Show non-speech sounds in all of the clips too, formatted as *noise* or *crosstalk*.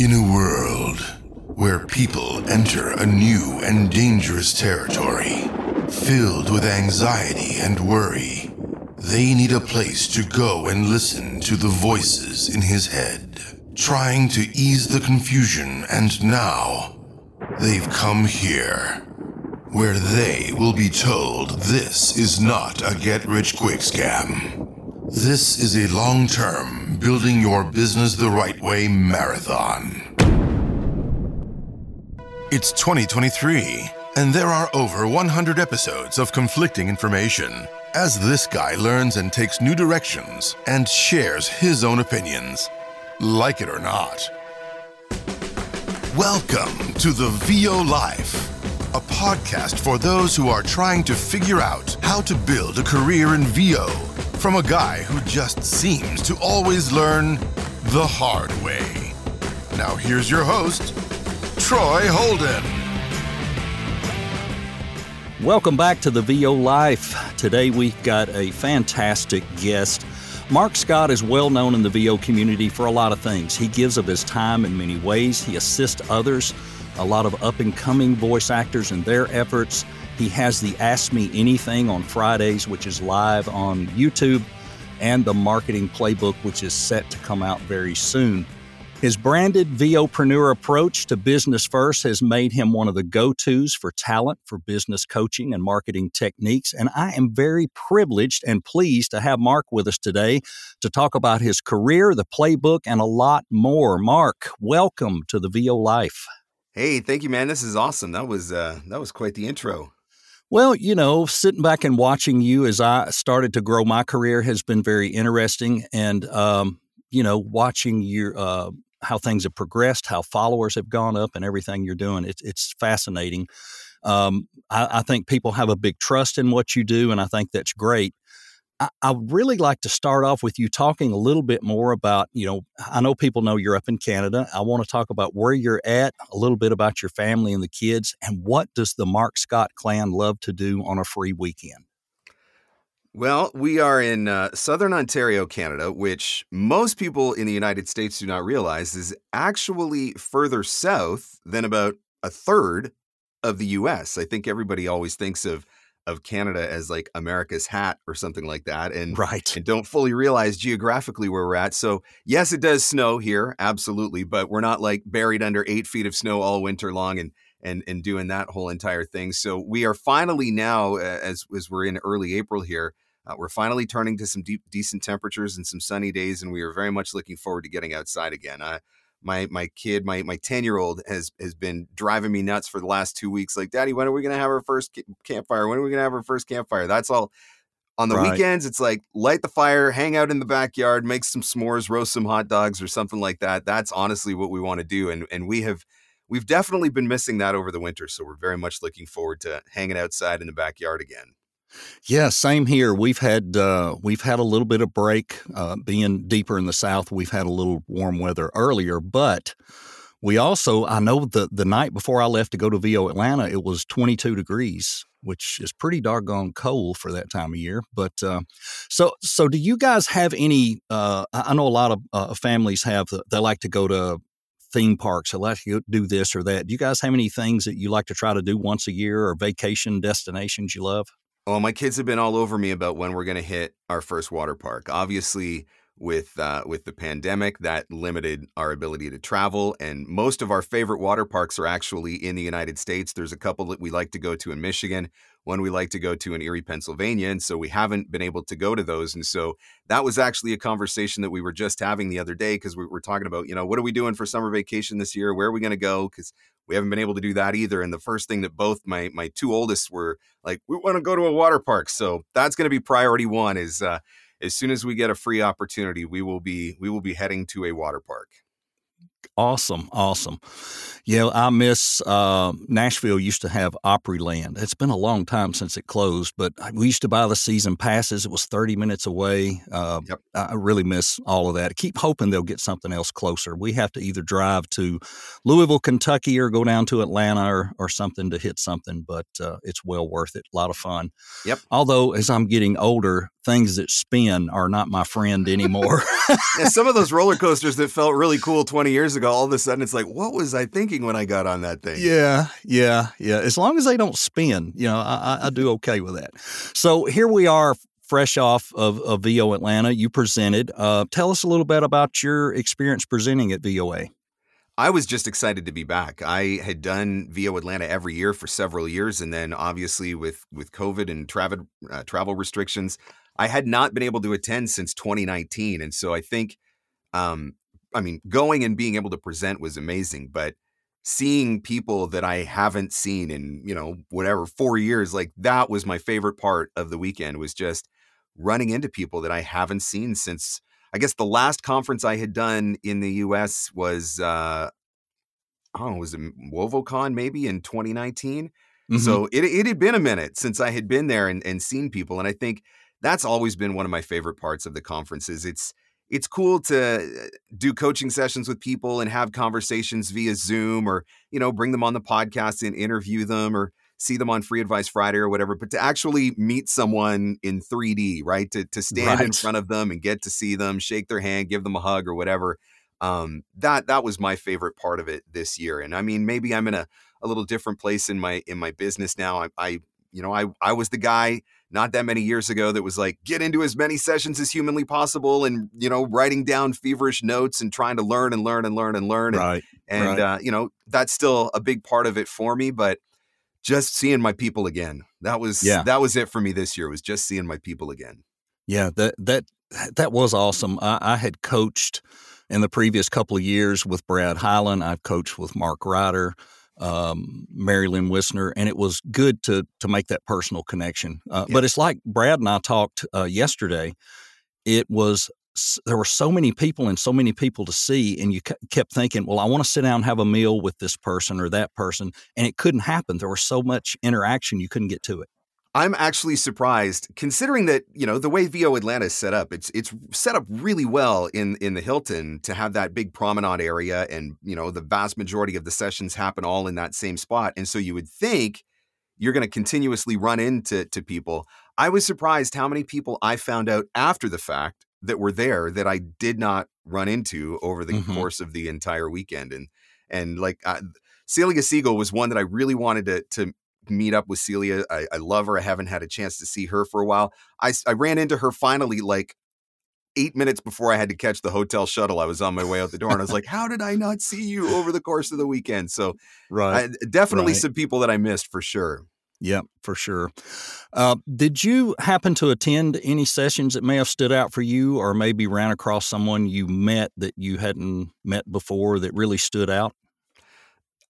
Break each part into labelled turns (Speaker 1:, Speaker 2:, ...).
Speaker 1: In a world where people enter a new and dangerous territory, filled with anxiety and worry, they need a place to go and listen to the voices in his head, trying to ease the confusion, and now they've come here, where they will be told this is not a get rich quick scam. This is a long term, building your business the right way marathon. It's 2023, and there are over 100 episodes of conflicting information as this guy learns and takes new directions and shares his own opinions, like it or not. Welcome to the VO Life, a podcast for those who are trying to figure out how to build a career in VO from a guy who just seems to always learn the hard way. Now, here's your host, Troy Holden.
Speaker 2: Welcome back to the VO Life. Today we've got a fantastic guest. Marc Scott is well known in the VO community for a lot of things. He gives of his time in many ways, he assists others, a lot of up and coming voice actors in their efforts. He has the Ask Me Anything on Fridays, which is live on YouTube, and the Marketing Playbook, which is set to come out very soon. His branded VOpreneur approach to business first has made him one of the go tos for talent for business coaching and marketing techniques. And I am very privileged and pleased to have Marc with us today to talk about his career, the playbook, and a lot more. Marc, welcome to the VO Life.
Speaker 3: Hey, thank you, man. This is awesome. That was uh, that was quite the intro.
Speaker 2: Well, you know, sitting back and watching you as I started to grow my career has been very interesting, and um, you know, watching your uh, how things have progressed, how followers have gone up, and everything you're doing. It's it's fascinating. Um, I, I, think people have a big trust in what you do, and I think that's great. I, would really like to start off with you talking a little bit more about, you know, I know people know you're up in Canada. I want to talk about where you're at, a little bit about your family and the kids, and what does the Marc Scott clan love to do on a free weekend?
Speaker 3: Well, we are in uh, southern Ontario, Canada, which most people in the United States do not realize is actually further south than about a third of the US. I think everybody always thinks of of Canada as like America's hat or something like that and
Speaker 2: right.
Speaker 3: and don't fully realize geographically where we're at. So, yes, it does snow here, absolutely, but we're not like buried under 8 feet of snow all winter long and and and doing that whole entire thing. So we are finally now, as as we're in early April here, uh, we're finally turning to some deep, decent temperatures and some sunny days, and we are very much looking forward to getting outside again. Uh, my my kid, my my ten year old has has been driving me nuts for the last two weeks. Like, Daddy, when are we gonna have our first campfire? When are we gonna have our first campfire? That's all. On the right. weekends, it's like light the fire, hang out in the backyard, make some s'mores, roast some hot dogs or something like that. That's honestly what we want to do, and and we have we've definitely been missing that over the winter. So we're very much looking forward to hanging outside in the backyard again.
Speaker 2: Yeah, same here. We've had uh, we've had a little bit of break. Uh, being deeper in the south, we've had a little warm weather earlier, but we also I know the the night before I left to go to VO Atlanta, it was 22 degrees, which is pretty doggone cold for that time of year. But uh, so so do you guys have any? Uh, I know a lot of uh, families have they like to go to theme parks. They like to do this or that. Do you guys have any things that you like to try to do once a year or vacation destinations you love?
Speaker 3: Well, my kids have been all over me about when we're going to hit our first water park. Obviously, with uh, with the pandemic, that limited our ability to travel, and most of our favorite water parks are actually in the United States. There's a couple that we like to go to in Michigan, one we like to go to in Erie, Pennsylvania, and so we haven't been able to go to those. And so that was actually a conversation that we were just having the other day because we were talking about, you know, what are we doing for summer vacation this year? Where are we going to go? Because we haven't been able to do that either. And the first thing that both my my two oldest were like, we want to go to a water park. So that's going to be priority one. Is uh, as soon as we get a free opportunity, we will be we will be heading to a water park.
Speaker 2: Awesome, awesome. Yeah, I miss uh, Nashville. Used to have Opryland. It's been a long time since it closed, but we used to buy the season passes. It was thirty minutes away. Uh, yep. I really miss all of that. I keep hoping they'll get something else closer. We have to either drive to Louisville, Kentucky, or go down to Atlanta or, or something to hit something. But uh, it's well worth it. A lot of fun.
Speaker 3: Yep.
Speaker 2: Although as I'm getting older, things that spin are not my friend anymore. *laughs*
Speaker 3: yeah, some of those roller coasters that felt really cool 20 years years ago, all of a sudden it's like, what was I thinking when I got on that thing?
Speaker 2: Yeah, yeah, yeah. As long as they don't spin, you know, I, I do okay with that. So here we are, fresh off of, of VO Atlanta. You presented. Uh, tell us a little bit about your experience presenting at VOA.
Speaker 3: I was just excited to be back. I had done VO Atlanta every year for several years, and then obviously with with COVID and travel uh, travel restrictions, I had not been able to attend since 2019. And so I think, um, I mean, going and being able to present was amazing, but seeing people that I haven't seen in you know whatever four years, like that was my favorite part of the weekend. Was just running into people that I haven't seen since I guess the last conference I had done in the US was uh oh, was it WoVOCon maybe in 2019? Mm-hmm. So it it had been a minute since I had been there and, and seen people. And I think that's always been one of my favorite parts of the conferences. It's it's cool to uh, do coaching sessions with people and have conversations via Zoom or, you know, bring them on the podcast and interview them or see them on Free Advice Friday or whatever, but to actually meet someone in 3D, right? To to stand right. in front of them and get to see them, shake their hand, give them a hug or whatever. Um, that that was my favorite part of it this year. And I mean, maybe I'm in a, a little different place in my in my business now. I, I you know, I I was the guy not that many years ago that was like get into as many sessions as humanly possible and you know writing down feverish notes and trying to learn and learn and learn and learn
Speaker 2: right
Speaker 3: and,
Speaker 2: and
Speaker 3: right. Uh, you know that's still a big part of it for me but just seeing my people again. That was yeah. that was it for me this year. Was just seeing my people again.
Speaker 2: Yeah, that that that was awesome. I, I had coached in the previous couple of years with Brad Highland. I've coached with Mark Ryder, um, Mary Lynn Wissner, and it was good to to make that personal connection. Uh, yeah. But it's like Brad and I talked uh, yesterday. It was there were so many people and so many people to see and you kept thinking well i want to sit down and have a meal with this person or that person and it couldn't happen there was so much interaction you couldn't get to it
Speaker 3: i'm actually surprised considering that you know the way vo atlanta is set up it's it's set up really well in in the hilton to have that big promenade area and you know the vast majority of the sessions happen all in that same spot and so you would think you're going to continuously run into to people i was surprised how many people i found out after the fact that were there that I did not run into over the mm-hmm. course of the entire weekend. And and like uh, Celia Siegel was one that I really wanted to to meet up with Celia. I, I, love her. I haven't had a chance to see her for a while. I I ran into her finally like eight minutes before I had to catch the hotel shuttle. I was on my way out the door, and I was like, "How did I not see you over the course of the weekend?" So,
Speaker 2: right,
Speaker 3: I, definitely
Speaker 2: right.
Speaker 3: some people that I missed for sure.
Speaker 2: Yep, for sure. Uh, did you happen to attend any sessions that may have stood out for you, or maybe ran across someone you met that you hadn't met before that really stood out?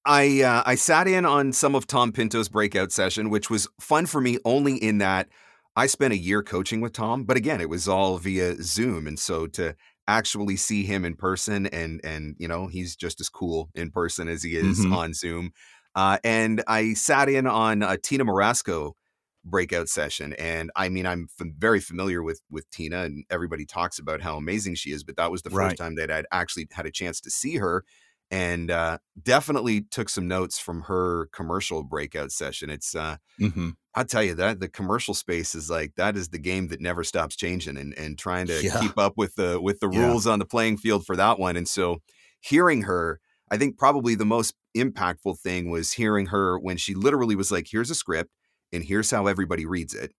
Speaker 3: I uh, I sat in on some of Tom Pinto's breakout session, which was fun for me only in that I spent a year coaching with Tom, but again, it was all via Zoom, and so to actually see him in person and and you know he's just as cool in person as he is mm-hmm. on Zoom. Uh, and I sat in on a Tina Morasco breakout session, and I mean, I'm f- very familiar with with Tina, and everybody talks about how amazing she is. But that was the first right. time that I'd actually had a chance to see her, and uh, definitely took some notes from her commercial breakout session. It's uh, mm-hmm. I'll tell you that the commercial space is like that is the game that never stops changing, and and trying to yeah. keep up with the with the yeah. rules on the playing field for that one. And so, hearing her I think probably the most impactful thing was hearing her when she literally was like, here's a script and here's how everybody reads it.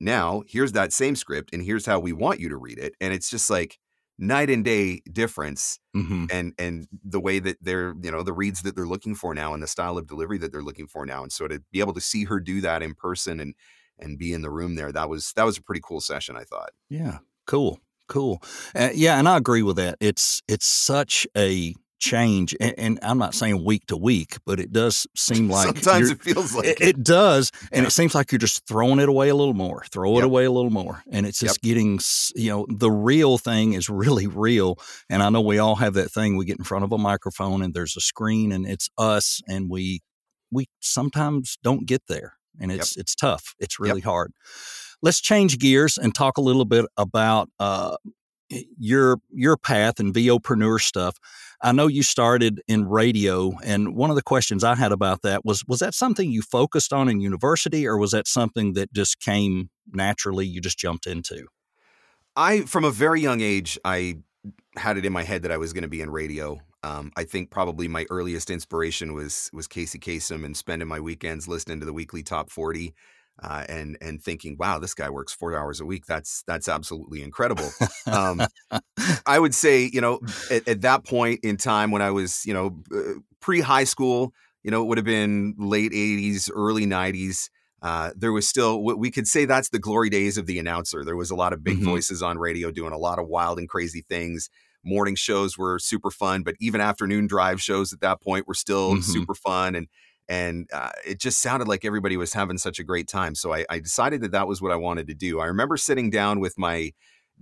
Speaker 3: Now, here's that same script and here's how we want you to read it. And it's just like night and day difference mm-hmm. and and the way that they're, you know, the reads that they're looking for now and the style of delivery that they're looking for now. And so to be able to see her do that in person and and be in the room there, that was that was a pretty cool session, I thought.
Speaker 2: Yeah. Cool. Cool. Uh, yeah, and I agree with that. It's it's such a change and, and, i'm not saying week to week but it does seem *laughs* like
Speaker 3: sometimes it feels like
Speaker 2: it, it does and yeah. it seems like you're just throwing it away a little more throw it yep. away a little more and it's just yep. getting you know the real thing is really real and i know we all have that thing we get in front of a microphone and there's a screen and it's us and we we sometimes don't get there and it's yep. it's tough it's really hard let's change gears and talk a little bit about uh, your your path and VOpreneur stuff. I know you started in radio, and one of the questions I had about that was was that something you focused on in university, or was that something that just came naturally? You just jumped into.
Speaker 3: I, from a very young age, I had it in my head that I was going to be in radio. Um, I think probably my earliest inspiration was was Casey Kasem and spending my weekends listening to the weekly top forty. Uh, and and thinking, wow, this guy works four hours a week. That's that's absolutely incredible. Um, *laughs* I would say, you know, at, at, that point in time when I was, you know, uh, pre high school, you know, it would have been late '80s, early '90s. Uh, there was still we could say that's the glory days of the announcer. There was a lot of big mm-hmm. voices on radio doing a lot of wild and crazy things. Morning shows were super fun, but even afternoon drive shows at that point were still mm-hmm. super fun, and and uh, it just sounded like everybody was having such a great time. So I, I, decided that that was what I wanted to do. I remember sitting down with my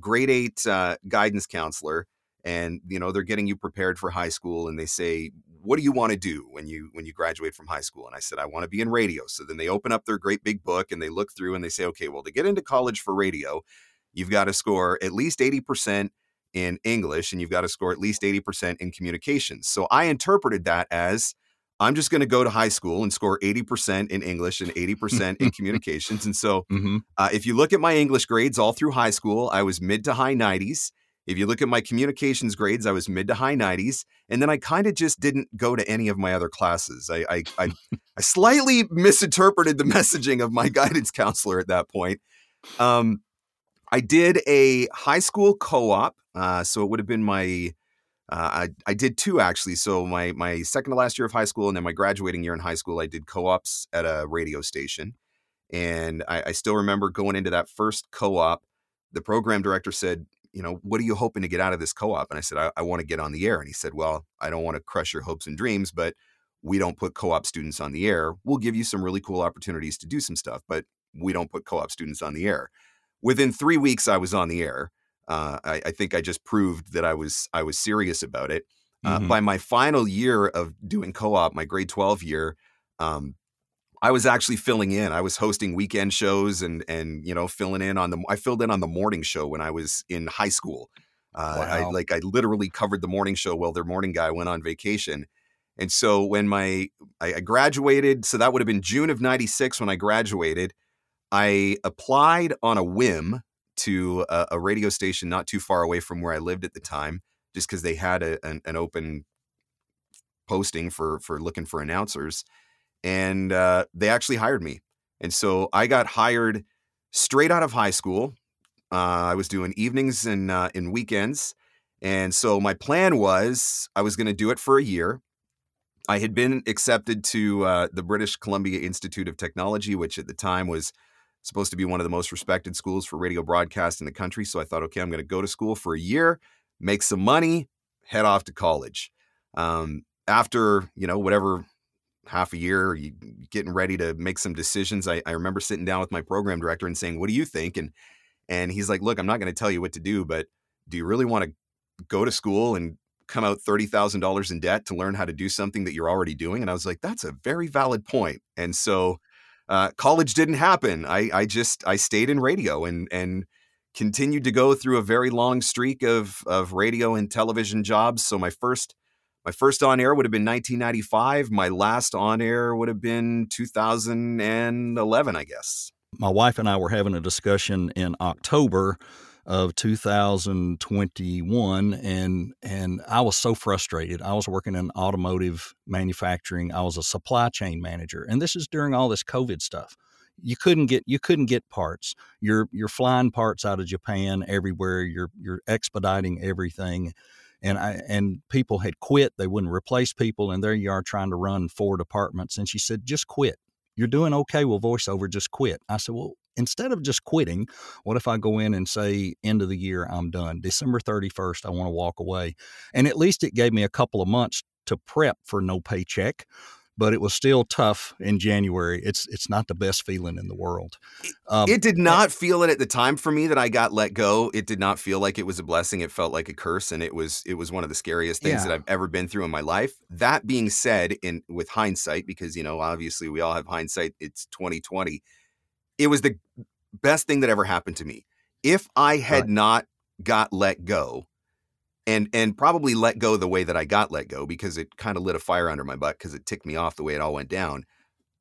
Speaker 3: grade eight uh, guidance counselor, and you know they're getting you prepared for high school, and they say what do you want to do when you when you graduate from high school and i said i want to be in radio so then they open up their great big book and they look through and they say okay well to get into college for radio you've got to score at least 80% in english and you've got to score at least 80% in communications so i interpreted that as i'm just going to go to high school and score 80% in english and *laughs* 80% in communications and so mm-hmm. uh, if you look at my english grades all through high school i was mid to high 90s if you look at my communications grades, I was mid to high 90s. And then I kind of just didn't go to any of my other classes. I, I, I, *laughs* I, slightly misinterpreted the messaging of my *laughs* guidance counselor at that point. Um, I did a high school co op. Uh, so it would have been my. Uh, I, I did two actually. So my my second to last year of high school, and then my graduating year in high school, I did co-ops at a radio station, and I, I still remember going into that first co-op. The program director said, you know, what are you hoping to get out of this co op? And I said, I, I want to get on the air. And he said, Well, I don't want to crush your hopes and dreams, but we don't put co op students on the air. We'll give you some really cool opportunities to do some stuff, but we don't put co op students on the air. Within three weeks, I was on the air. Uh, I, I, think I just proved that I was I was serious about it. Uh, mm-hmm. By my final year of doing co-op, my grade twelve year, um, I was actually filling in. I was hosting weekend shows and and you know filling in on the. I filled in on the morning show when I was in high school. Uh, wow. I like I literally covered the morning show while their morning guy went on vacation. And so when my I, I graduated, so that would have been June of '96 when I graduated. I applied on a whim to a, a, radio station not too far away from where I lived at the time, just because they had a, an, an open posting for for looking for announcers and uh, they actually hired me. And so I got hired straight out of high school. Uh, I was doing evenings and uh, in weekends, and so my plan was I was going to do it for a year. I had been accepted to uh, the British Columbia Institute of Technology, which at the time was supposed to be one of the most respected schools for radio broadcast in the country. So I thought, okay, I'm going to go to school for a year, make some money, head off to college. Um, after you know whatever half a year, you getting ready to make some decisions. I, I remember sitting down with my program director and saying, "What do you think?" and and he's like, "Look, I'm not going to tell you what to do, but do you really want to go to school and come out thirty thousand dollars in debt to learn how to do something that you're already doing?" And I was like, "That's a very valid point." And so, uh, college didn't happen. I I just I stayed in radio and and continued to go through a very long streak of of radio and television jobs. So my first my first on air would have been 1995. My last on air would have been 2011, I guess.
Speaker 2: My wife and I were having a discussion in October of 2021 and and I was so frustrated. I was working in automotive manufacturing. I was a supply chain manager and this is during all this COVID stuff. You couldn't get you couldn't get parts. You're you're flying parts out of Japan everywhere. You're you're expediting everything and I and people had quit. They wouldn't replace people, and there you are trying to run four departments. And she said, "Just quit. You're doing okay with voiceover. Just quit." I said, "Well." Instead of just quitting, what if I go in and say, end of the year, I'm done. December 31st, I want to walk away. And at least it gave me a couple of months to prep for no paycheck but it was still tough in January. It's it's not the best feeling in the world.
Speaker 3: Um, it did not feel it at the time for me that I got let go. It did not feel like it was a blessing. It felt like a curse, and it was it was one of the scariest things yeah. that I've ever been through in my life. That being said, in with hindsight, because you know obviously we all have hindsight. It's 2020. It was the best thing that ever happened to me. If I had right. not got let go, and and probably let go the way that I got let go because it kind of lit a fire under my butt because it ticked me off the way it all went down.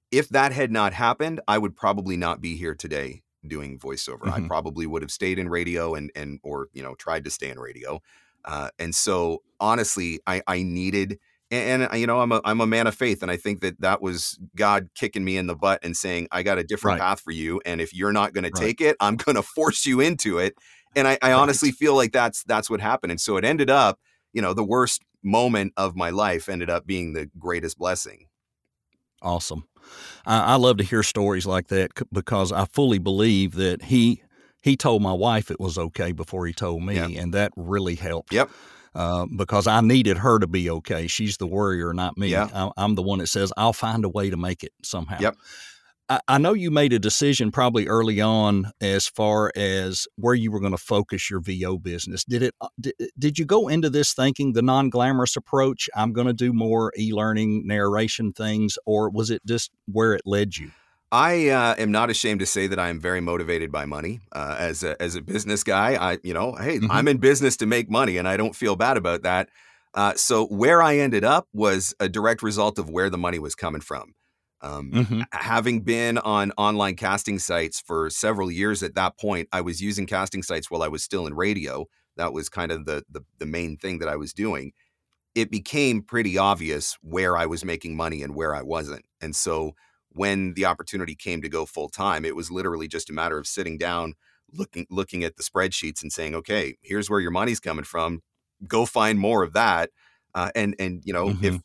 Speaker 3: If that had not happened, I would probably not be here today doing voiceover. Mm-hmm. I probably would have stayed in radio and and or you know tried to stay in radio. Uh, and so honestly, I, I needed, and, and, uh, you know, I'm a, I'm a man of faith. And I think that that was God kicking me in the butt and saying, I got a different right. path for you. And if you're not going right. to take it, I'm going *laughs* to force you into it. And I, I honestly feel like that's, that's what happened. And so it ended up, you know, the worst moment of my life ended up being the greatest blessing.
Speaker 2: Awesome. I, I love to hear stories like that because I fully believe that he he told my wife it was okay before he told me, yep. and that really helped.
Speaker 3: Yep.
Speaker 2: Uh, because I needed her to be okay. She's the worrier, not me. Yeah. I, I'm the one that says I'll find a way to make it somehow.
Speaker 3: Yep.
Speaker 2: I, know you made a decision probably early on as far as where you were going to focus your VO business. Did it? Uh, did, did you go into this thinking the non-glamorous approach? I'm going to do more e-learning narration things, or was it just where it led you?
Speaker 3: I uh, am not ashamed to say that I am very motivated by money. Uh, as a as a business guy, I you know, hey, mm-hmm. I'm in business to make money, and I don't feel bad about that. Uh, so where I ended up was a direct result of where the money was coming from. Um, mm-hmm. Having been on online casting sites for several years at that point, I was using casting sites while I was still in radio. That was kind of the, the, the main thing that I was doing. It became pretty obvious where I was making money and where I wasn't. And so when the opportunity came to go full time, it was literally just a matter of sitting down, looking looking at the spreadsheets and saying, "Okay, here's where your money's coming from. Go find more of that." Uh, and and you know, mm-hmm. if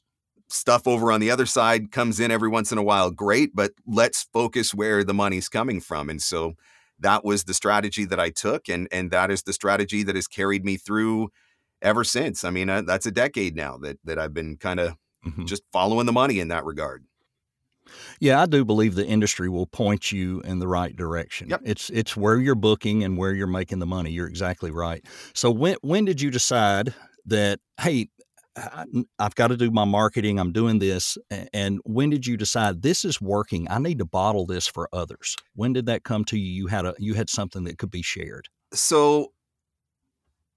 Speaker 3: stuff over on the other side comes in every once in a while, great, but let's focus where the money's coming from. And so that was the strategy that I took, and and that is the strategy that has carried me through ever since. I mean, uh, that's a decade now that that I've been kind of mm-hmm. just following the money in that regard.
Speaker 2: Yeah, I do believe the industry will point you in the right direction.
Speaker 3: Yep.
Speaker 2: It's it's where you're booking and where you're making the money. You're exactly right. So when when did you decide that hey, I've got to do my marketing. I'm doing this. And when did you decide this is working? I need to bottle this for others. When did that come to you? You had a you had something that could be shared.
Speaker 3: So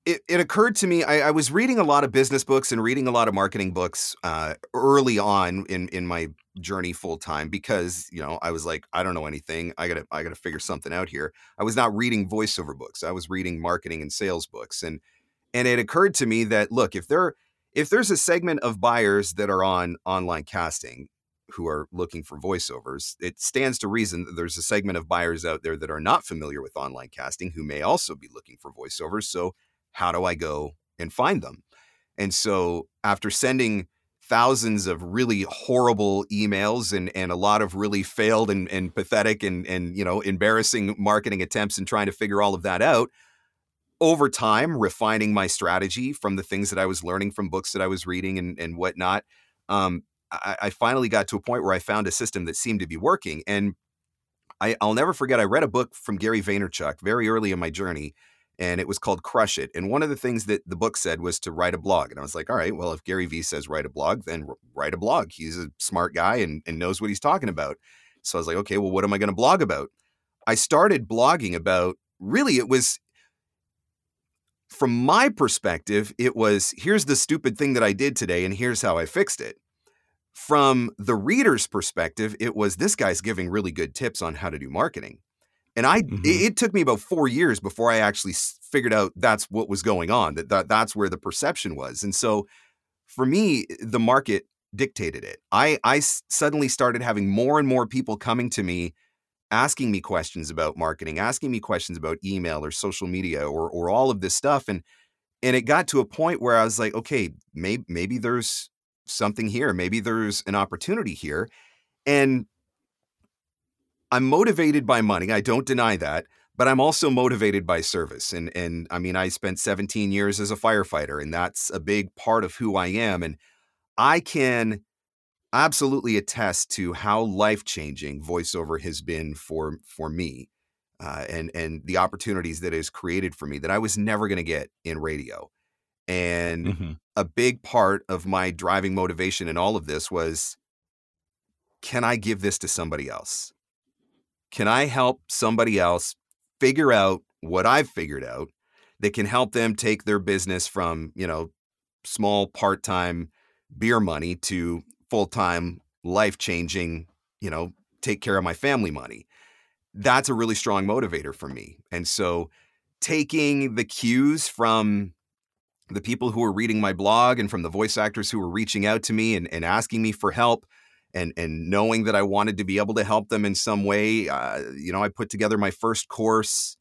Speaker 3: it, it occurred to me I, I was reading a lot of business books and reading a lot of marketing books uh, early on in in my journey full time because you know I was like I don't know anything I gotta I gotta figure something out here. I was not reading voiceover books. I was reading marketing and sales books and and it occurred to me that look if there if there's a segment of buyers that are on online casting who are looking for voiceovers, it stands to reason that there's a segment of buyers out there that are not familiar with online casting who may also be looking for voiceovers. So, how do I go and find them? And so, after sending thousands of really horrible emails and and a lot of really failed and, and pathetic and and you know embarrassing marketing attempts and trying to figure all of that out, over time, refining my strategy from the things that I was learning from books that I was reading and, and whatnot, um, I, I, finally got to a point where I found a system that seemed to be working. And I, will never forget, I read a book from Gary Vaynerchuk very early in my journey, and it was called Crush It. And one of the things that the book said was to write a blog. And I was like, all right, well, if Gary Vee says write a blog, then write a blog. He's a smart guy and, and knows what he's talking about. So I was like, okay, well, what am I going to blog about? I started blogging about really, it was from my perspective, it was here's the stupid thing that I did today, and here's how I fixed it. From the reader's perspective, it was this guy's giving really good tips on how to do marketing. And I, mm-hmm. it, it, took me about four years before I actually figured out that's what was going on. That, that that's where the perception was. And so, for me, the market dictated it. I I suddenly started having more and more people coming to me asking me questions about marketing, asking me questions about email or social media or or all of this stuff and and it got to a point where I was like, okay, maybe maybe there's something here, maybe there's an opportunity here. And I'm motivated by money, I don't deny that, but I'm also motivated by service. And and I mean, I spent 17 years as a firefighter and that's a big part of who I am and I can absolutely attest to how life changing voiceover has been for for me, uh, and and the opportunities that it has created for me that I was never going to get in radio. And mm-hmm. a big part of my driving motivation in all of this was, can I give this to somebody else? Can I help somebody else figure out what I've figured out that can help them take their business from you know small part time beer money to full time, life changing, you know, take care of my family money. That's a really strong motivator for me. And so taking the cues from the people who were reading my blog and from the voice actors who were reaching out to me and, and asking me for help and and knowing that I wanted to be able to help them in some way. Uh, you know, I put together my first course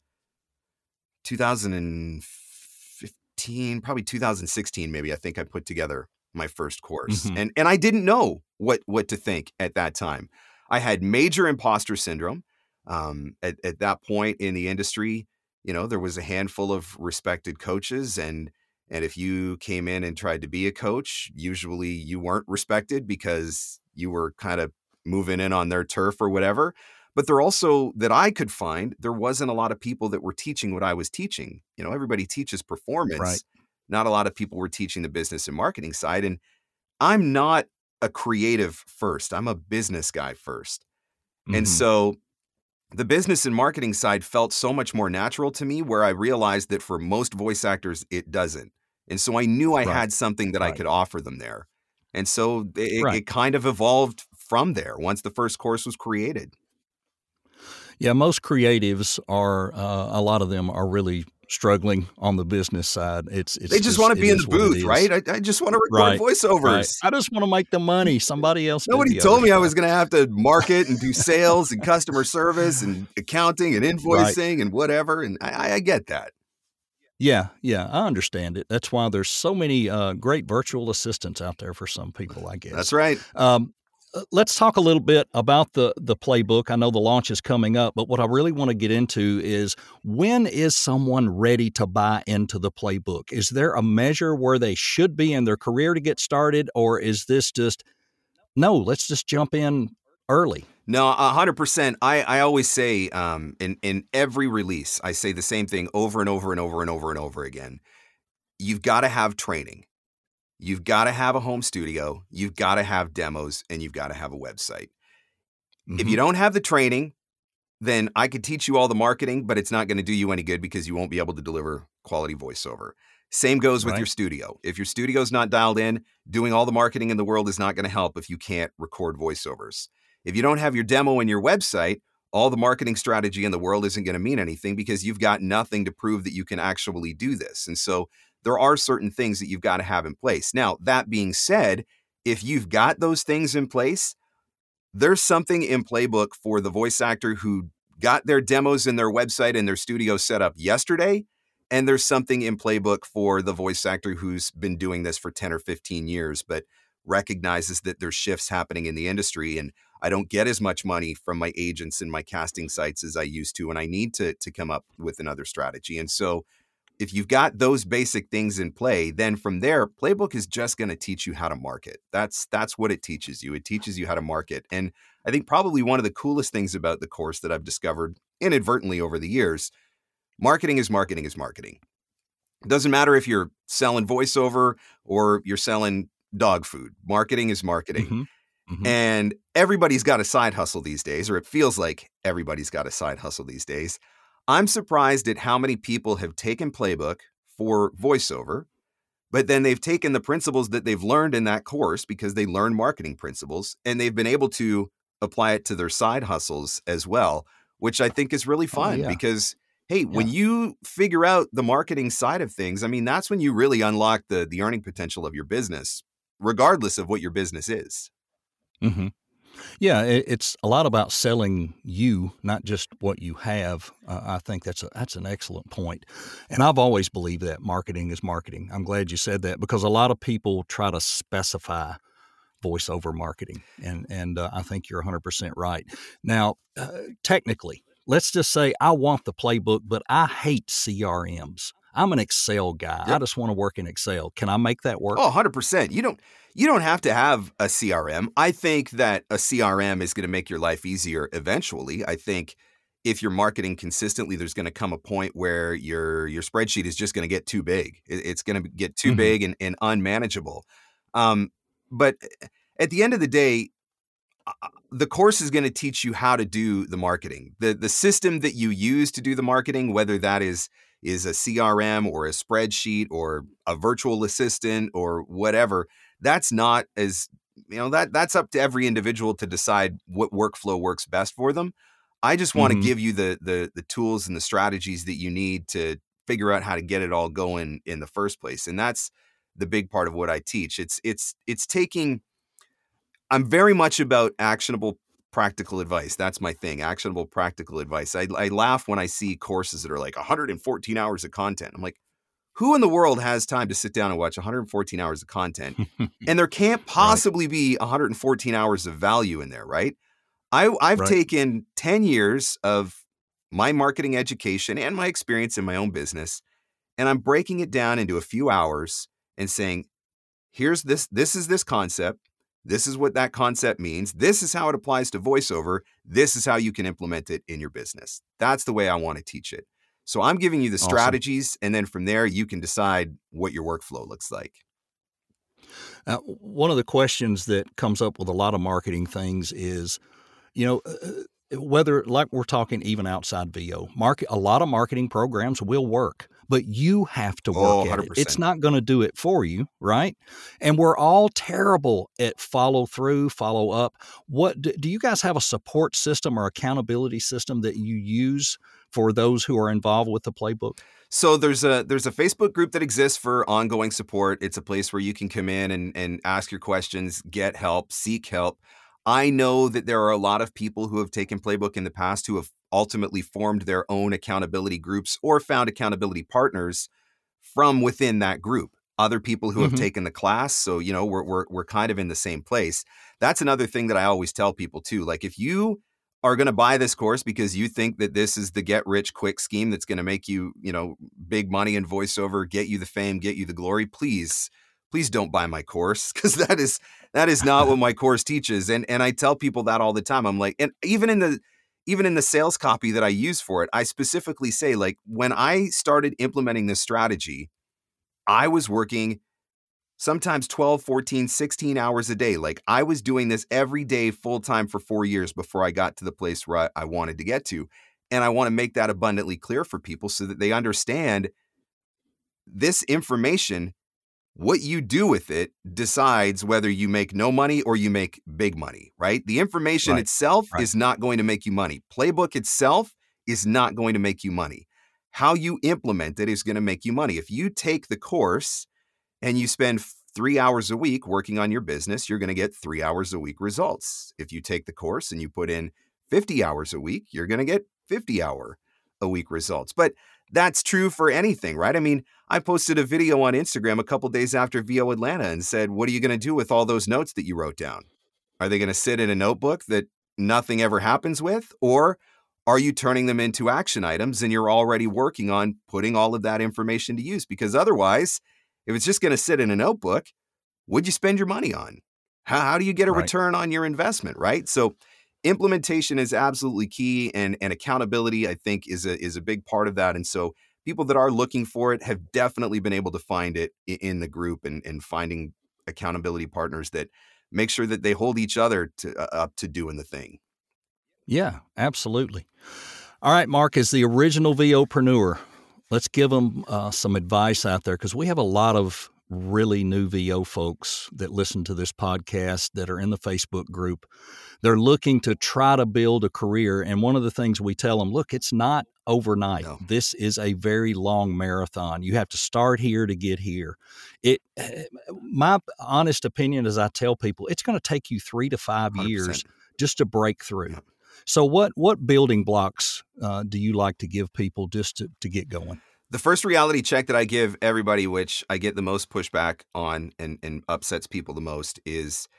Speaker 3: 2015, probably 2016 maybe. I think I put together my first course. Mm-hmm. And and I didn't know what what to think at that time. I had major imposter syndrome. Um, at, at that point in the industry, you know, there was a handful of respected coaches and and if you came in and tried to be a coach, usually you weren't respected because you were kind of moving in on their turf or whatever. But there also, that I could find, there wasn't a lot of people that were teaching what I was teaching. You know, everybody teaches performance. Right. Not a lot of people were teaching the business and marketing side. And I'm not a creative first, I'm a business guy 1st mm-hmm. And so the business and marketing side felt so much more natural to me, where I realized that for most voice actors, it doesn't. And so I knew I right. had something that right. I could offer them there. And so it, right. it kind of evolved from there once the first course was created.
Speaker 2: Yeah, most creatives are, uh, a lot of them are really struggling on the business side. It's, it's
Speaker 3: they just, just want to be in the booth, right? I, I, just want to record right, voiceovers. Right.
Speaker 2: I just want to make the money. Somebody else.
Speaker 3: Nobody told me stuff. I was going to have to market and do sales and customer service and accounting and invoicing right. and whatever. And I, I, get that.
Speaker 2: Yeah, yeah, I understand it. That's why there's so many uh, great virtual assistants out there for some people. I guess
Speaker 3: that's right. Um,
Speaker 2: uh, let's talk a little bit about the the playbook. I know the launch is coming up, but what I really want to get into is when is someone ready to buy into the playbook? Is there a measure where they should be in their career to get started, or is this just no? Let's just jump in early.
Speaker 3: No, hundred percent. I, I always say um, in in every release, I say the same thing over and over and over and over and over again. You've got to have training. You've got to have a home studio. You've got to have demos, and you've got to have a website. Mm-hmm. If you mm-hmm. don't have the training, then I could teach you all the marketing, but it's not going to do you any good because you won't be able to deliver quality voiceover. Same goes with right. your studio. If your studio's not dialed in, doing all the marketing in the world is not going to help if you can't record voiceovers. If you don't have your demo in your website, all the marketing strategy in the world isn't going to mean anything because you've got nothing to prove that you can actually do this. And so there are certain things that you've got to have in place. Now, that being said, if you've got those things in place, there's something in Playbook for the voice actor who got their demos in their website and their studio set up yesterday. And there's something in Playbook for the voice actor who's been doing this for 10 or 15 years, but recognizes that there's shifts happening in the industry. And I don't get as much money from my agents and my casting sites as I used to, and I need to to come up with another strategy. And so, if you've got those basic things in play, then from there, Playbook is just going to teach you how to market. That's that's what it teaches you. It teaches you how to market. And I think probably one of the coolest things about the course that I've discovered inadvertently over the years, marketing is marketing is marketing. It doesn't matter if you're selling voiceover or you're selling dog food. Marketing is marketing. Mm-hmm. Mm-hmm. And everybody's got a side hustle these days, or it feels like everybody's got a side hustle these days. I'm surprised at how many people have taken Playbook for voiceover, but then they've taken the principles that they've learned in that course because they learn marketing principles and they've been able to apply it to their side hustles as well, which I think is really oh, fun oh, yeah. because hey, yeah. when you figure out the marketing side of things, I mean, that's when you really unlock the the earning potential of your business, regardless of what your business is.
Speaker 2: Mm-hmm. Yeah, it's a lot about selling you, not just what you have. Uh, I think that's a, that's an excellent point, and I've always believed that marketing is marketing. I'm glad you said that because a lot of people try to specify voiceover marketing, and and uh, I think you're 100 percent right. Now, uh, technically, let's just say I want the playbook, but I hate CRMs. I'm an Excel guy. Yep. I just want to work in Excel. Can I make that work?
Speaker 3: Oh, 100%. You don't you don't have to have a CRM. I think that a CRM is going to make your life easier eventually. I think if you're marketing consistently, there's going to come a point where your your spreadsheet is just going to get too big. It's going to get too mm-hmm. big and, and unmanageable. Um, but at the end of the day, the course is going to teach you how to do the marketing. The the system that you use to do the marketing, whether that is is a CRM or a spreadsheet or a virtual assistant or whatever, that's not as you know that that's up to every individual to decide what workflow works best for them. I just want to mm-hmm. give you the the the tools and the strategies that you need to figure out how to get it all going in the first place. And that's the big part of what I teach. It's it's it's taking I'm very much about actionable practical advice. That's my thing. Actionable practical advice. I, I laugh when I see courses that are like 114 hours of content. I'm like, who in the world has time to sit down and watch 114 hours of content? *laughs* and there can't possibly right. be 114 hours of value in there, right? I, I've right. taken 10 years of my marketing education and my experience in my own business, and I'm breaking it down into a few hours and saying, here's this, this is this concept. This is what that concept means. This is how it applies to voiceover. This is how you can implement it in your business. That's the way I want to teach it. So I'm giving you the awesome. strategies, and then from there, you can decide what your workflow looks like.
Speaker 2: Uh, one of the questions that comes up with a lot of marketing things is, you know, uh, uh whether like we're talking even outside VO, market a lot of marketing programs will work but you have to work oh, at it. It's not going to do it for you, right? And we're all terrible at follow through, follow up. What do, do you guys have a support system or accountability system that you use for those who are involved with the playbook?
Speaker 3: So there's a there's a Facebook group that exists for ongoing support. It's a place where you can come in and and ask your questions, get help, seek help. I know that there are a lot of people who have taken playbook in the past who have ultimately formed their own accountability groups or found accountability partners from within that group. Other people who mm-hmm. have taken the class. So, you know, we're, we're, we're kind of in the same place. That's another thing that I always tell people too. Like, if you are going to buy this course because you think that this is the get rich quick scheme that's going to make you, you know, big money in voiceover, get you the fame, get you the glory, please, please don't buy my course *laughs* because that is that is not what my course teaches. And and I tell people that all the time. I'm like, and even in the even in the sales copy that I use for it, I specifically say, like, when I started implementing this strategy, I was working sometimes 12, 14, 16 hours a day. Like, I was doing this every day full time for four years before I got to the place where I, I wanted to get to. And I want to make that abundantly clear for people so that they understand this information what you do with it decides whether you make no money or you make big money, right? The information right. itself right. is not going to make you money. Playbook itself is not going to make you money. How you implement it is going to make you money. If you take the course and you spend three hours a week working on your business, you're going to get three hours a week results. If you take the course and you put in 50 hours a week, you're going to get 50 hour a week results. But that's true for anything, right? I mean, I posted a video on Instagram a couple days after VO Atlanta and said, What are you going to do with all those notes that you wrote down? Are they going to sit in a notebook that nothing ever happens with? Or are you turning them into action items and you're already working on putting all of that information to use? Because otherwise, if it's just going to sit in a notebook, what'd you spend your money on? How, how do you get a right. return on your investment, right? So, implementation is absolutely key and, and accountability, I think, is a, is a big part of that. And so, people that are looking for it have definitely been able to find it in the group and, and finding accountability partners that make sure that they hold each other to, uh, up to doing the thing.
Speaker 2: Yeah, absolutely. All right, Marc, as the original VOpreneur, let's give them uh, some advice out there because we have a lot of really new VO folks that listen to this podcast that are in the Facebook group. They're looking to try to build a career. And one of the things we tell them look, it's not overnight. No. This is a very long marathon. You have to start here to get here. It, eh, my honest opinion, as I tell people, it's going to take you three to 5 100%. years just to break through. Yeah. So, what what building blocks uh, do you like to give people just to, to get going?
Speaker 3: The first reality check that I give everybody, which I get the most pushback on and, and upsets people the most, is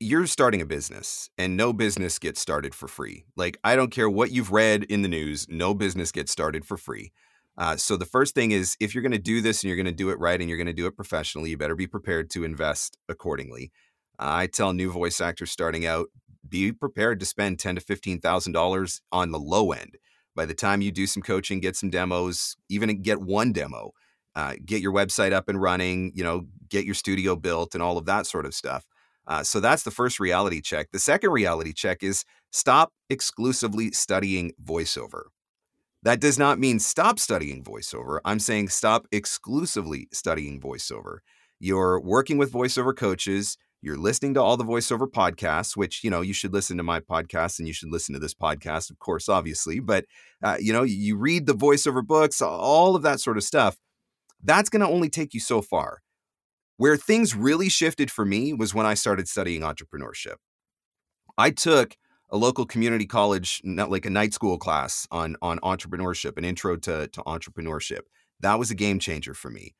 Speaker 3: you're starting a business and no business gets started for free. Like, I don't care what you've read in the news, no business gets started for free. Uh, so, the first thing is if you're going to do this and you're going to do it right and you're going to do it professionally, you better be prepared to invest accordingly. I tell new voice actors starting out, be prepared to spend ten to fifteen thousand dollars on the low end. By the time you do some coaching, get some demos, even get one demo, uh, get your website up and running, you know, get your studio built and all of that sort of stuff. Uh, so that's the first reality check. The second reality check is stop exclusively studying voiceover. That does not mean stop studying voiceover. I'm saying stop exclusively studying voiceover. You're working with voiceover coaches, you're listening to all the voiceover podcasts, which, you know, you should listen to my podcast and you should listen to this podcast, of course, obviously. But, uh, you know, you read the voiceover books, all of that sort of stuff. That's going to only take you so far. Where things really shifted for me was when I started studying entrepreneurship. I took a local community college, like a night school class on, on entrepreneurship, an intro to, to entrepreneurship. That was a game changer for me.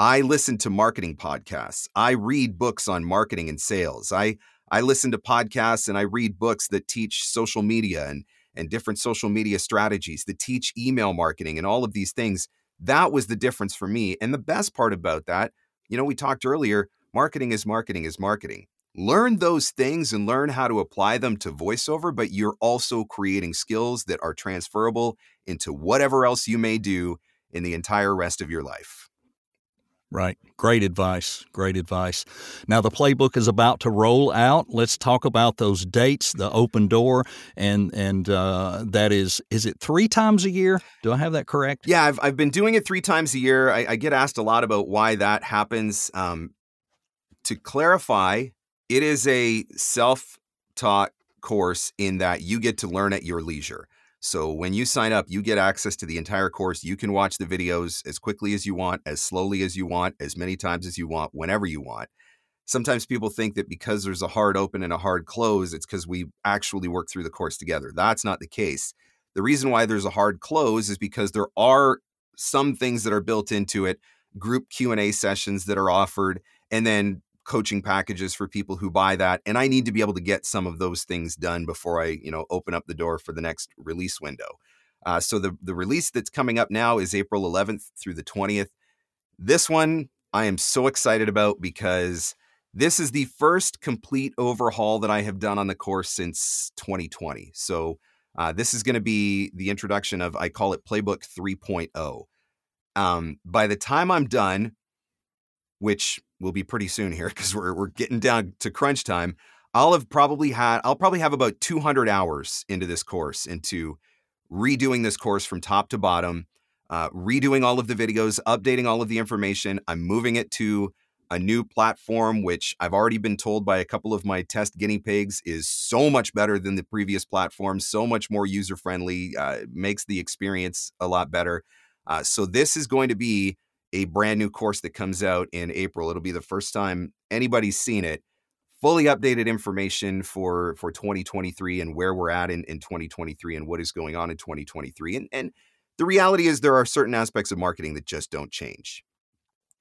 Speaker 3: I listen to marketing podcasts. I read books on marketing and sales. I I listen to podcasts and I read books that teach social media and and different social media strategies that teach email marketing and all of these things. That was the difference for me. And the best part about that, you know, we talked earlier, marketing is marketing is marketing. Learn those things and learn how to apply them to voiceover, but you're also creating skills that are transferable into whatever else you may do in the entire rest of your life.
Speaker 2: Right. Great advice. Great advice. Now, the playbook is about to roll out. Let's talk about those dates, the open door, and and uh, that is, is it three times a year? Do I have that correct?
Speaker 3: Yeah, I've, I've been doing it three times a year. I, I get asked a lot about why that happens. Um, to clarify, it is a self taught course in that you get to learn at your leisure. So when you sign up, you get access to the entire course. You can watch the videos as quickly as you want, as slowly as you want, as many times as you want, whenever you want. Sometimes people think that because there's a hard open and a hard close, it's because we actually work through the course together. That's not the case. The reason why there's a hard close is because there are some things that are built into it, group Q&A sessions that are offered, and then coaching packages for people who buy that and i need to be able to get some of those things done before i you know open up the door for the next release window. Uh, so the the release that's coming up now is april 11th through the 20th this one i am so excited about because this is the first complete overhaul that i have done on the course since 2020 so uh, this is going to be the introduction of i call it playbook 3.0 um, by the time i'm done which will be pretty soon here because we're we're getting down to crunch time. I'll have probably had I'll probably have about 200 hours into this course into redoing this course from top to bottom, uh, redoing all of the videos, updating all of the information. I'm moving it to a new platform, which I've already been told by a couple of my test guinea pigs is so much better than the previous platform, so much more user friendly, uh, makes the experience a lot better. Uh, so this is going to be a brand new course that comes out in April. It'll be the first time anybody's seen it. Fully updated information for for 2023 and where we're at in, in 2023 and what is going on in 2023. And and the reality is there are certain aspects of marketing that just don't change.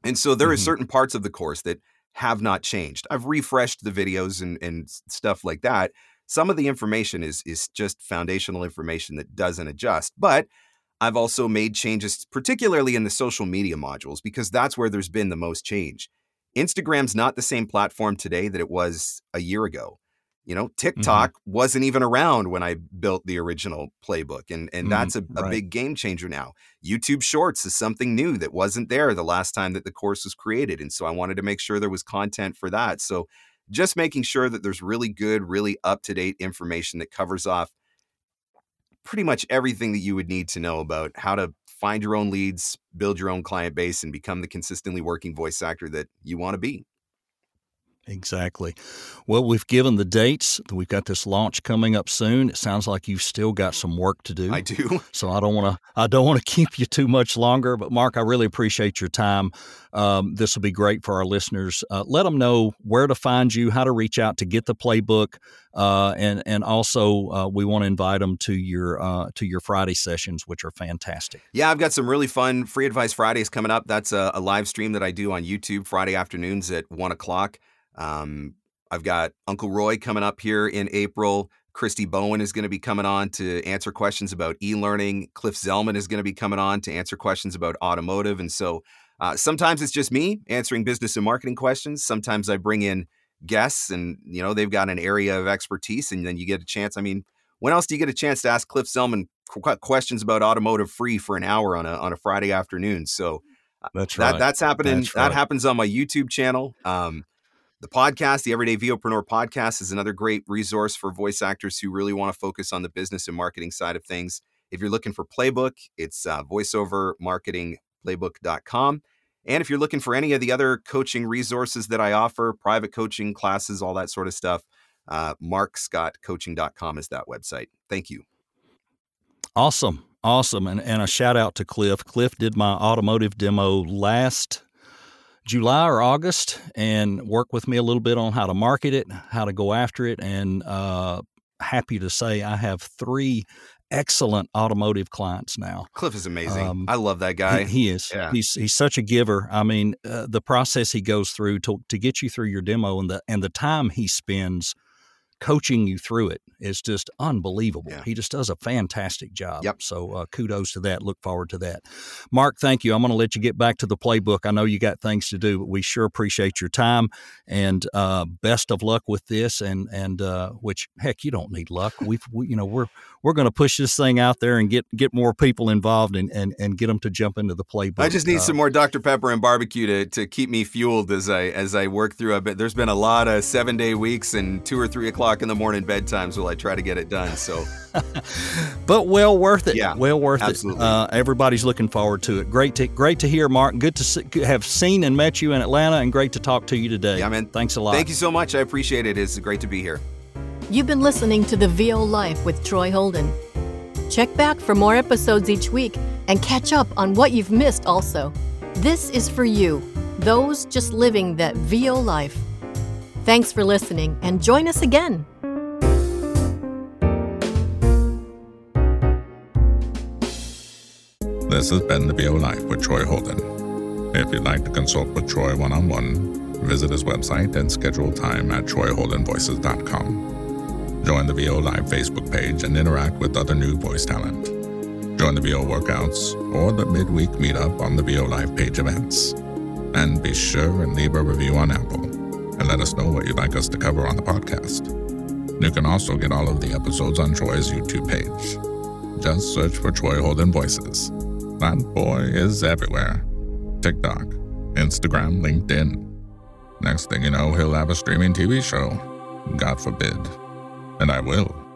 Speaker 3: And so there mm-hmm. are certain parts of the course that have not changed. I've refreshed the videos and, and stuff like that. Some of the information is is just foundational information that doesn't adjust. But I've also made changes, particularly in the social media modules, because that's where there's been the most change. Instagram's not the same platform today that it was a year ago. You know, mm-hmm. TikTok mm-hmm. wasn't even around when I built the original playbook, and and mm, that's a, a right. big game changer now. YouTube Shorts is something new that wasn't there the last time that the course was created, and so I wanted to make sure there was content for that. So, just making sure that there's really good, really up to date information that covers off pretty much everything that you would need to know about how to find your own leads, build your own client base, and become the consistently working voice actor that you want to be.
Speaker 2: Exactly. Well, we've given the dates. We've got this launch coming up soon. It sounds like you've still got some work to do.
Speaker 3: I do. *laughs*
Speaker 2: So I don't want to. I don't want to keep you too much longer. But Marc, I really appreciate your time. Um, this will be great for our listeners. Uh, let them know where to find you, how to reach out to get the playbook, uh, and and also uh, we want to invite them to your uh, to your Friday sessions, which are fantastic.
Speaker 3: Yeah, I've got some really fun free advice Fridays coming up. That's a, a live stream that I do on YouTube Friday afternoons at one o'clock. Um, I've got Uncle Roy coming up here in April. Christy Bowen is going to be coming on to answer questions about e learning. Cliff Zellman is going to be coming on to answer questions about automotive. And so uh, sometimes it's just me answering business and marketing questions. Sometimes I bring in guests and, you know, they've got an area of expertise and then you get a chance. I mean, when else do you get a chance to ask Cliff Zellman questions about automotive free for an hour on a, on a Friday afternoon? So
Speaker 2: uh, that's right.
Speaker 3: That, that's happening. That's right. That happens on my YouTube channel. Um, the podcast, the Everyday VOpreneur podcast, is another great resource for voice actors who really want to focus on the business and marketing side of things. If you're looking for playbook, it's uh, voiceovermarketingplaybook.com. And if you're looking for any of the other coaching resources that I offer, private coaching classes, all that sort of stuff, uh, marcscottcoaching.com is that website. Thank you.
Speaker 2: Awesome. Awesome. And, and a shout out to Cliff. Cliff did my automotive demo last July or August and work with me a little bit on how to market it, how to go after it. And uh, happy to say I have three excellent automotive clients now.
Speaker 3: Cliff is amazing. Um, I love that guy.
Speaker 2: He, he is. Yeah. He's he's such a giver. I mean, uh, the process he goes through to to get you through your demo and the and the time he spends coaching you through it is just unbelievable. Yeah. He just does a fantastic job.
Speaker 3: Yep.
Speaker 2: So uh, kudos to that. Look forward to that. Marc, thank you. I'm going to let you get back to the playbook. I know you got things to do, but we sure appreciate your time and uh, best of luck with this. And and uh, which heck, you don't need luck. We've we, you know we're we're going to push this thing out there and get get more people involved and and, and get them to jump into the playbook. I
Speaker 3: just need some uh, more Dr Pepper and barbecue to, to keep me fueled as I as I work through. a bit. there's been a lot of seven day weeks and two or three o'clock in the morning bedtimes while I try to get it done. So, *laughs*
Speaker 2: but well worth it.
Speaker 3: Yeah,
Speaker 2: well worth
Speaker 3: absolutely.
Speaker 2: it. Uh, everybody's looking forward to it. Great to great to hear, Marc. Good to see, have seen and met you in Atlanta, and great to talk to you today.
Speaker 3: Yeah, man.
Speaker 2: Thanks a lot.
Speaker 3: Thank you so much. I appreciate it. It's great to be here.
Speaker 4: You've been listening to the VO Life with Troy Holden. Check back for more episodes each week and catch up on what you've missed also. This is for you, those just living that VO life. Thanks for listening and join us again.
Speaker 5: This has been The VO Life with Troy Holden. If you'd like to consult with Troy one on one, visit his website and schedule time at troyholdenvoices.com. Join the VO Live Facebook page and interact with other new voice talent. Join the VO workouts or the midweek meetup on the VO Live page events. And be sure and leave a review on Apple and let us know what you'd like us to cover on the podcast. You can also get all of the episodes on Troy's YouTube page. Just search for Troy Holden Voices. That boy is everywhere TikTok, Instagram, LinkedIn. Next thing you know, he'll have a streaming TV show. God forbid. And I will.